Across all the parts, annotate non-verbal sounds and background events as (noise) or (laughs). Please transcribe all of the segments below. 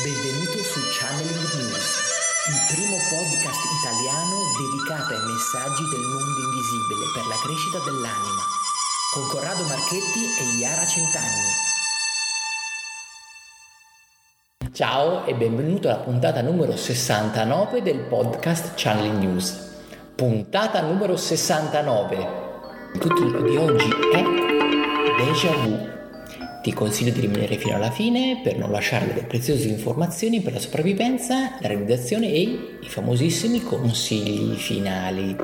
Benvenuto su Channeling News, il primo podcast italiano dedicato ai messaggi del mondo invisibile per la crescita dell'anima, con Corrado Marchetti e Iara Centanni. Ciao e benvenuto alla puntata numero 69 del podcast Channeling News. Puntata numero 69. Il titolo di oggi è Deja Vu. Ti consiglio di rimanere fino alla fine per non lasciare delle preziose informazioni per la sopravvivenza, la realizzazione e i famosissimi consigli finali.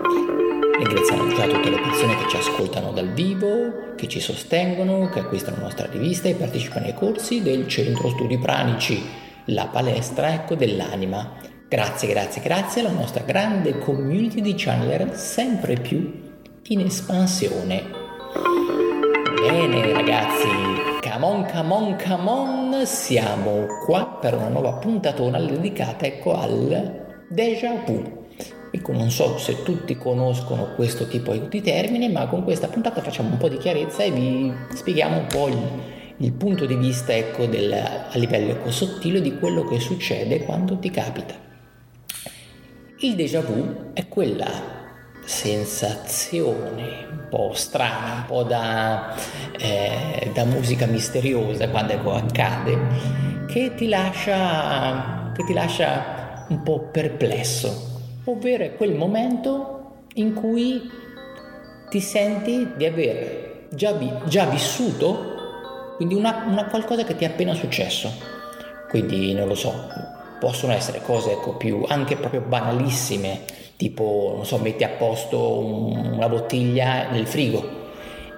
Ringraziamo già tutte le persone che ci ascoltano dal vivo, che ci sostengono, che acquistano la nostra rivista e partecipano ai corsi del Centro Studi Pranici, la palestra ecco, dell'anima. Grazie, grazie, grazie alla nostra grande community di channeler sempre più in espansione. Bene ragazzi, come on, come on, come on, siamo qua per una nuova puntatona dedicata ecco al déjà vu. Ecco, non so se tutti conoscono questo tipo di termine, ma con questa puntata facciamo un po' di chiarezza e vi spieghiamo un po' il, il punto di vista ecco, del, a livello ecco, sottile di quello che succede quando ti capita. Il déjà vu è quella sensazione un po' strana, un po' da, eh, da musica misteriosa quando ecco, accade, che ti, lascia, che ti lascia un po' perplesso, ovvero è quel momento in cui ti senti di aver già, vi, già vissuto, quindi una, una qualcosa che ti è appena successo. Quindi non lo so, possono essere cose ecco, più anche proprio banalissime tipo, non so, metti a posto un, una bottiglia nel frigo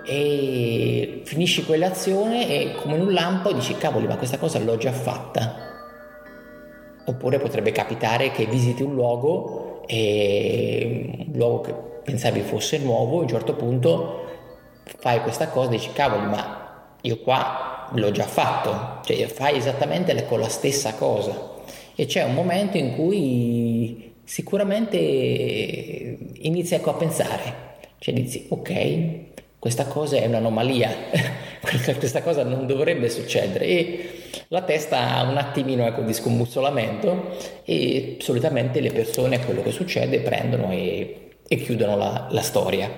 e finisci quell'azione e come in un lampo dici cavoli ma questa cosa l'ho già fatta. Oppure potrebbe capitare che visiti un luogo e un luogo che pensavi fosse nuovo a un certo punto fai questa cosa e dici cavoli ma io qua l'ho già fatto. Cioè fai esattamente la stessa cosa. E c'è un momento in cui sicuramente inizi ecco a pensare, cioè dici ok, questa cosa è un'anomalia, (laughs) questa cosa non dovrebbe succedere e la testa ha un attimino ecco, di scombussolamento e solitamente le persone quello che succede prendono e, e chiudono la, la, storia.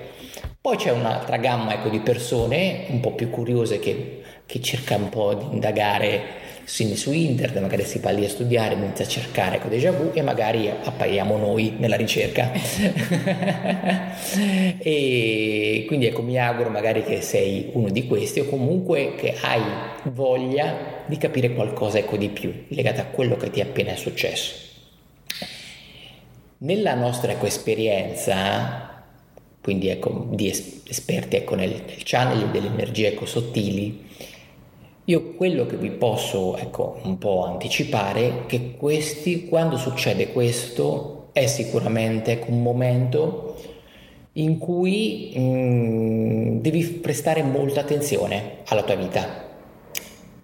Poi c'è un'altra gamma ecco, di persone un po' più curiose che, che cerca un po' di indagare quindi su internet, magari si va lì a studiare, inizia a cercare con déjà vu e magari appariamo noi nella ricerca. (laughs) e quindi ecco, mi auguro magari che sei uno di questi o comunque che hai voglia di capire qualcosa ecco di più legato a quello che ti è appena successo. Nella nostra ecco, esperienza, quindi ecco, di esperti ecco, nel, nel channel delle energie ecco, sottili, io quello che vi posso ecco, un po' anticipare è che questi, quando succede questo, è sicuramente ecco, un momento in cui mh, mm, devi prestare molta attenzione alla tua vita,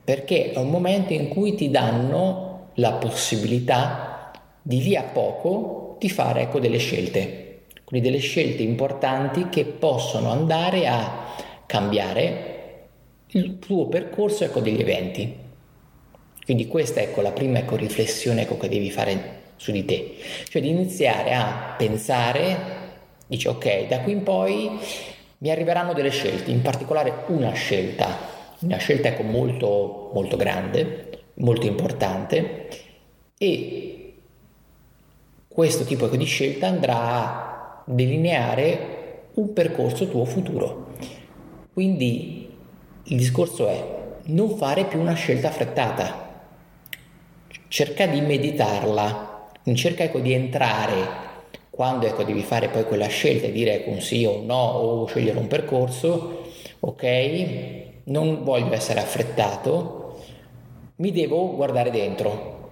perché è un momento in cui ti danno la possibilità di lì a poco di fare ecco, delle scelte, quindi delle scelte importanti che possono andare a cambiare il tuo percorso ecco, degli eventi. Quindi questa ecco, la prima ecco, riflessione ecco, che devi fare su di te, cioè di iniziare a pensare, dici ok, da qui in poi mi arriveranno delle scelte, in particolare una scelta, una scelta ecco, molto, molto grande, molto importante e questo tipo ecco, di scelta andrà a delineare un percorso tuo futuro. Quindi il discorso è non fare più una scelta affrettata, cerca di meditarla, cerca ecco, di entrare quando ecco, devi fare poi quella scelta e dire ecco, un sì o un no o scegliere un percorso, ok, non voglio essere affrettato, mi devo guardare dentro,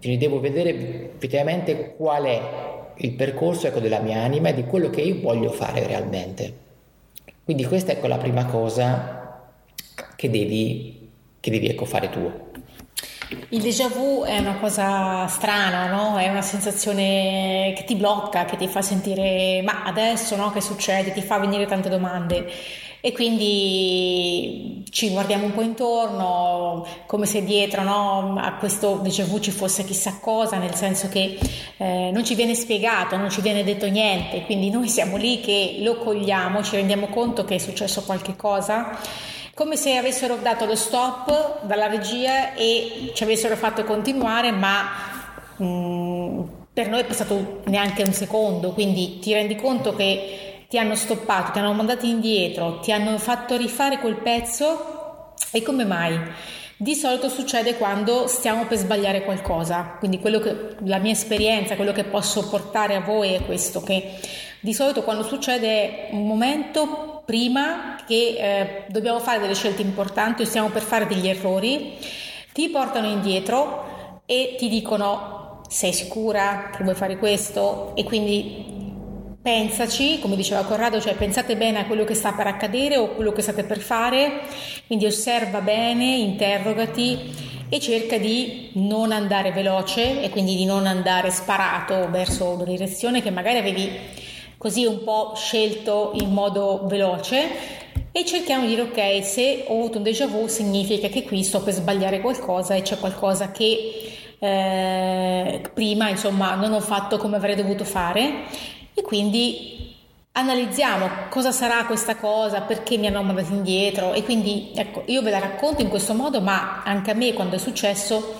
quindi devo vedere effettivamente qual è il percorso ecco, della mia anima e di quello che io voglio fare realmente. Quindi questa ecco la prima cosa che devi, che devi ecco, fare tuo. Il déjà vu è una cosa strana, no? È una sensazione che ti blocca, che ti fa sentire ma adesso no? che succede? Ti fa venire tante domande. e quindi ci guardiamo un po' intorno come se dietro no, a questo déjà vu ci fosse chissà cosa, nel senso che eh, non ci viene spiegato, non ci viene detto niente, quindi noi siamo lì che lo cogliamo, ci rendiamo conto che è successo qualche cosa come se avessero dato lo stop dalla regia e ci avessero fatto continuare, ma mh, mm, per noi è passato neanche un secondo, quindi ti rendi conto che ti hanno stoppato, ti hanno mandato indietro, ti hanno fatto rifare quel pezzo e come mai? Di solito succede quando stiamo per sbagliare qualcosa, quindi che, la mia esperienza, quello che posso portare a voi è questo, che di solito quando succede un momento prima che eh, dobbiamo fare delle scelte importanti o stiamo per fare degli errori, ti portano indietro e ti dicono sei sicura che vuoi fare questo? E quindi pensaci, come diceva Corrado, cioè pensate bene a quello che sta per accadere o quello che state per fare, quindi osserva bene, interrogati e cerca di non andare veloce e quindi di non andare sparato verso una direzione che magari avevi così un po' scelto in modo veloce e cerchiamo di dire ok se ho avuto un déjà vu significa che qui sto per sbagliare qualcosa e c'è qualcosa che eh, prima insomma non ho fatto come avrei dovuto fare. E quindi analizziamo cosa sarà questa cosa, perché mi hanno mandato indietro. E quindi ecco io ve la racconto in questo modo ma anche a me quando è successo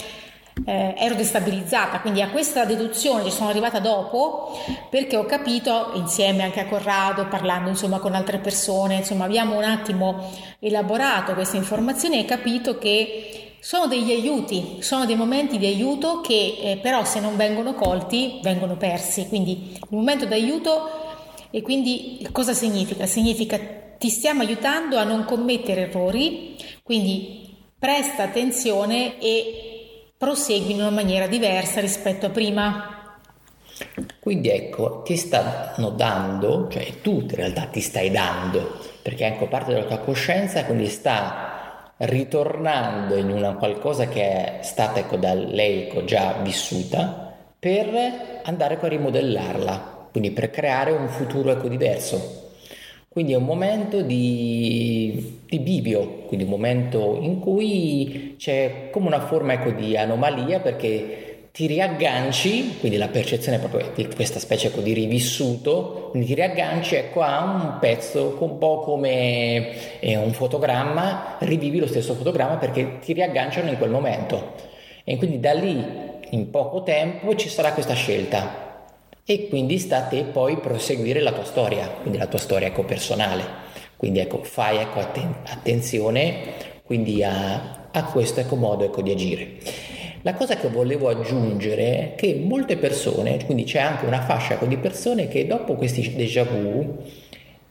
eh, ero destabilizzata, quindi a questa deduzione ci sono arrivata dopo perché ho capito, insieme anche a Corrado, parlando insomma con altre persone, insomma abbiamo un attimo elaborato queste informazioni e capito che sono degli aiuti, sono dei momenti di aiuto che eh, però se non vengono colti vengono persi, quindi il momento d'aiuto e quindi cosa significa? Significa ti stiamo aiutando a non commettere errori, quindi presta attenzione e prosegui in una maniera diversa rispetto a prima. Quindi ecco, ti stanno dando, cioè tu in realtà ti stai dando, perché anche parte della tua coscienza quindi sta ritornando in una qualcosa che è stata ecco, da lei ecco, già vissuta per andare ecco, a rimodellarla, quindi per creare un futuro ecco, diverso. Quindi è un momento di, di, bivio, quindi un momento in cui c'è come una forma ecco, di anomalia perché ti riagganci, quindi la percezione proprio di questa specie ecco, di rivissuto, quindi ti riagganci ecco, a un pezzo un po' come eh, un fotogramma, rivivi lo stesso fotogramma perché ti riagganciano in quel momento. E quindi da lì in poco tempo ci sarà questa scelta e quindi sta a te poi proseguire la tua storia, quindi la tua storia ecco, personale. Quindi ecco, fai ecco, atten- attenzione quindi a, a questo ecco, modo ecco, di agire. La cosa che volevo aggiungere è che molte persone, quindi c'è anche una fascia ecco, di persone che dopo questi déjà vu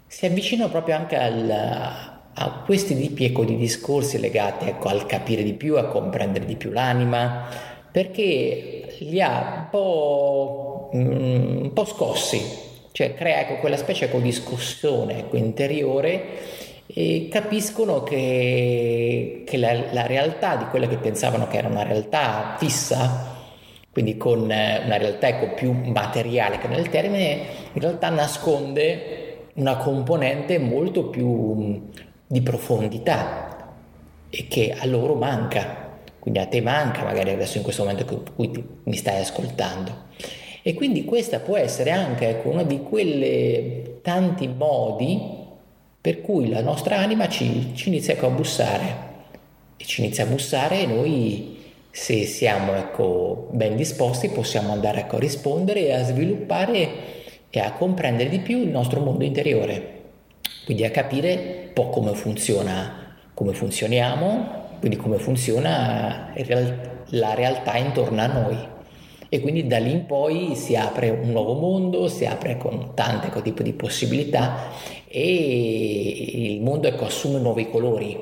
si avvicinano proprio anche al, a questi tipi ecco, di discorsi legati ecco, al capire di più, a comprendere di più l'anima, perché li ha un po' Mm, un po' scossi, cioè crea ecco, quella specie ecco, di scossione ecco, interiore e capiscono che, che la, la, realtà di quella che pensavano che era una realtà fissa, quindi con eh, una realtà ecco, più materiale che nel termine, in realtà nasconde una componente molto più mm, di profondità e che a loro manca. Quindi a te manca magari adesso in questo momento in cui mi stai ascoltando. E quindi questa può essere anche ecco, uno di quei tanti modi per cui la nostra anima ci, ci inizia ecco, a bussare. E ci inizia a bussare e noi se siamo ecco, ben disposti possiamo andare ecco, a rispondere e a sviluppare e a comprendere di più il nostro mondo interiore, quindi a capire un po' come funziona, come funzioniamo, quindi come funziona la realtà intorno a noi e quindi da lì in poi si apre un nuovo mondo, si apre con tante tipi di possibilità e il mondo ecco, assume nuovi colori,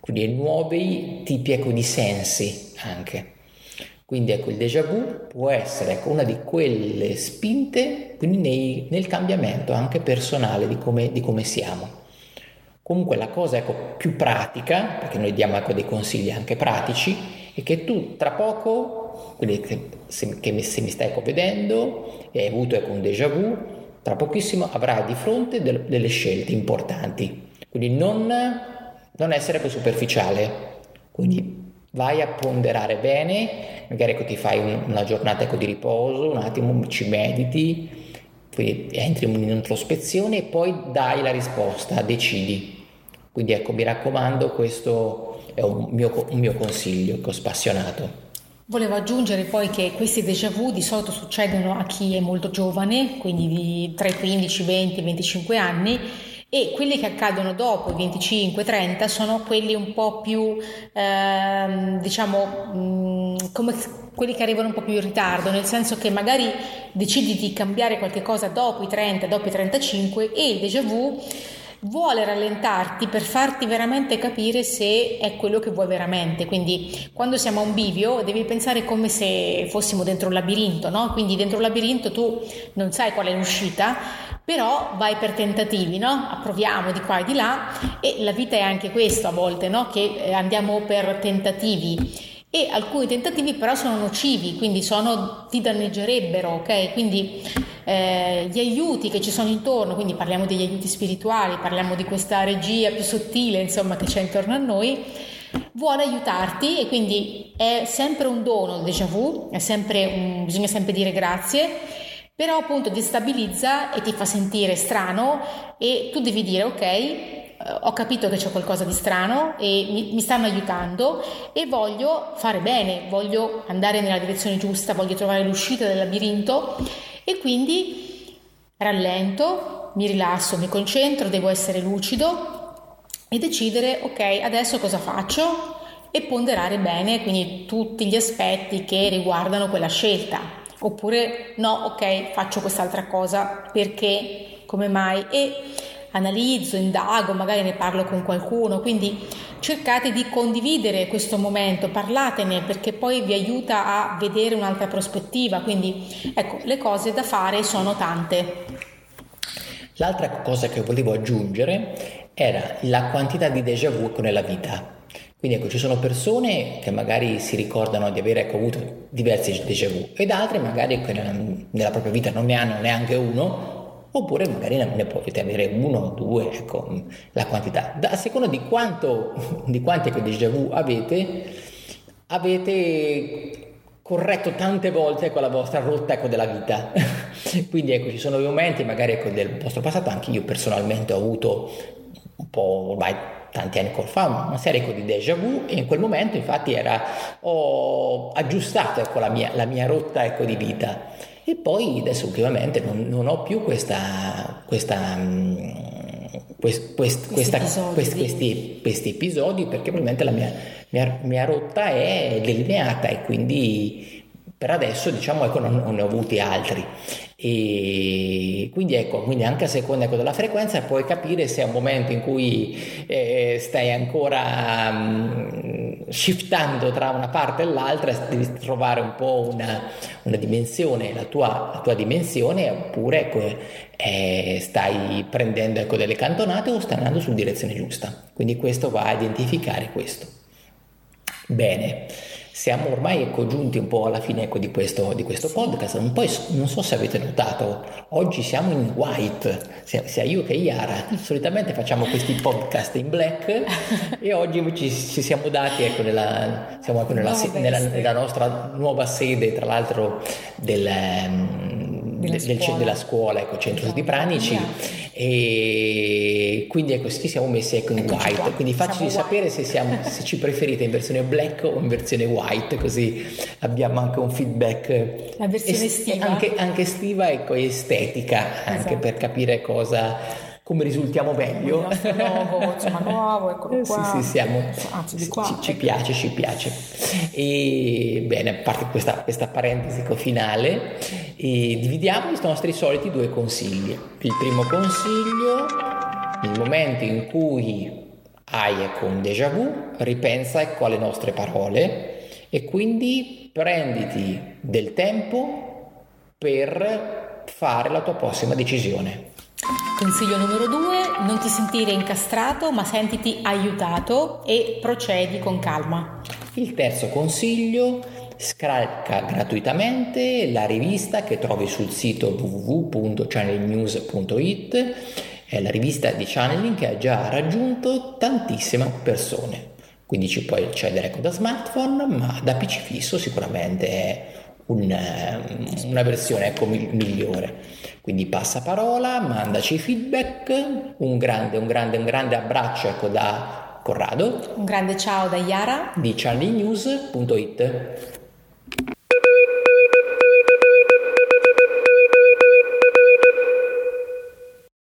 quindi nuovi tipi ecco, di sensi anche. Quindi ecco il déjà vu può essere ecco, una di quelle spinte nei, nel cambiamento anche personale di come, di come siamo. Comunque la cosa ecco, più pratica, perché noi diamo ecco, dei consigli anche pratici, è che tu tra poco quindi se, che se mi stai vedendo e hai avuto ecco, un déjà vu, tra pochissimo avrai di fronte del, delle scelte importanti. Quindi non, non essere più superficiale, quindi vai a ponderare bene, magari ecco, ti fai un, una giornata ecco, di riposo, un attimo ci mediti, poi entri in introspezione e poi dai la risposta, decidi. Quindi ecco, mi raccomando, questo è un mio, un mio consiglio ho spassionato. Volevo aggiungere poi che questi déjà vu di solito succedono a chi è molto giovane, quindi di tra i 15, 20, 25 anni e quelli che accadono dopo i 25-30 sono quelli un po' più, ehm, diciamo, mh, mm, come quelli che arrivano un po' più in ritardo, nel senso che magari decidi di cambiare qualche cosa dopo i 30, dopo i 35 e il déjà vu vuole rallentarti per farti veramente capire se è quello che vuoi veramente. Quindi quando siamo a un bivio devi pensare come se fossimo dentro un labirinto, no? Quindi dentro un labirinto tu non sai qual è l'uscita, però vai per tentativi, no? Approviamo di qua e di là e la vita è anche questo a volte, no? Che eh, andiamo per tentativi e alcuni tentativi però sono nocivi, quindi sono, ti danneggerebbero, ok? Quindi eh, gli aiuti che ci sono intorno, quindi parliamo degli aiuti spirituali, parliamo di questa regia più sottile, insomma, che c'è intorno a noi, vuole aiutarti e quindi è sempre un dono il déjà vu, un, bisogna sempre dire grazie, però appunto destabilizza e ti fa sentire strano e tu devi dire ok, ho capito che c'è qualcosa di strano e mi, mi, stanno aiutando e voglio fare bene, voglio andare nella direzione giusta, voglio trovare l'uscita del labirinto e quindi rallento, mi rilasso, mi concentro, devo essere lucido e decidere ok, adesso cosa faccio e ponderare bene quindi tutti gli aspetti che riguardano quella scelta. Oppure no, ok, faccio quest'altra cosa perché, come mai? E analizzo, indago, magari ne parlo con qualcuno, quindi cercate di condividere questo momento, parlatene perché poi vi aiuta a vedere un'altra prospettiva, quindi ecco, le cose da fare sono tante. L'altra cosa che volevo aggiungere era la quantità di déjà vu nella vita. Quindi ecco, ci sono persone che magari si ricordano di aver ecco, avuto diversi déjà vu ed altre magari nella, nella propria vita non ne hanno neanche uno oppure magari ne potete avere uno o due, ecco, la quantità. Da, a seconda di quanto, (laughs) di quanti ecco, déjà vu avete, avete corretto tante volte ecco, la vostra rotta ecco, della vita. (laughs) Quindi ecco, ci sono momenti magari ecco, del vostro passato, anche io personalmente ho avuto un po' ormai tanti anni fa una serie ecco, di déjà vu e in quel momento infatti era, ho aggiustato ecco, la, mia, la mia rotta ecco, di vita e poi adesso ultimamente non, non ho più questa, questa, mm, quest, quest, questa episodi. Quest, questi, questi, episodi perché probabilmente la mia, mia, mia rotta è delineata e quindi per adesso diciamo ecco non, non ne ho avuti altri e quindi ecco, quindi anche a seconda ecco, della frequenza puoi capire se è un momento in cui eh, stai ancora um, shiftando tra una parte e l'altra, devi trovare un po' una, una dimensione, la tua, la tua, dimensione, oppure ecco, eh, stai prendendo ecco, delle cantonate o stai andando sulla direzione giusta. Quindi questo va a identificare questo. Bene. Siamo ormai ecco, giunti un po' alla fine ecco, di, questo, di, questo, podcast. Un non so se avete notato, oggi siamo in white, sia, sia io che Iara. Solitamente facciamo questi podcast in black e oggi ci, ci siamo dati ecco, nella, siamo nella, nella, nella, nostra nuova sede, tra l'altro del, della, del, scuola. della scuola, ecco, Centro di Pranici. E quindi ecco, ci siamo messi ecco, in Eccoci white. Qua. Quindi facci sapere se, siamo, se, ci preferite in versione black o in versione white, così abbiamo anche un feedback. La versione est- estiva. Anche, anche estiva ecco, estetica, anche esatto. per capire cosa come risultiamo meglio. Il logo, insomma, nuovo, eccolo qua. Sì, sì, siamo, Anzi, di qua. Ci, ci ecco. piace, ci piace. E bene, a parte questa, questa parentesi finale, dividiamo i nostri soliti due consigli. Il primo consiglio, nel momento in cui hai ecco, un déjà vu, ripensa ecco alle nostre parole e quindi prenditi del tempo per fare la tua prossima decisione. Consiglio numero due, non ti sentire incastrato ma sentiti aiutato e procedi con calma. Il terzo consiglio, scarica gratuitamente la rivista che trovi sul sito www.channelnews.it È la rivista di channeling che ha già raggiunto tantissime persone. Quindi ci puoi accedere ecco, da smartphone, ma da PC fisso sicuramente è un, ehm, una versione ecco, migliore. Quindi passa parola, mandaci feedback, un grande, un grande, un grande abbraccio ecco, da Corrado. Un grande ciao da Yara di channelnews.it.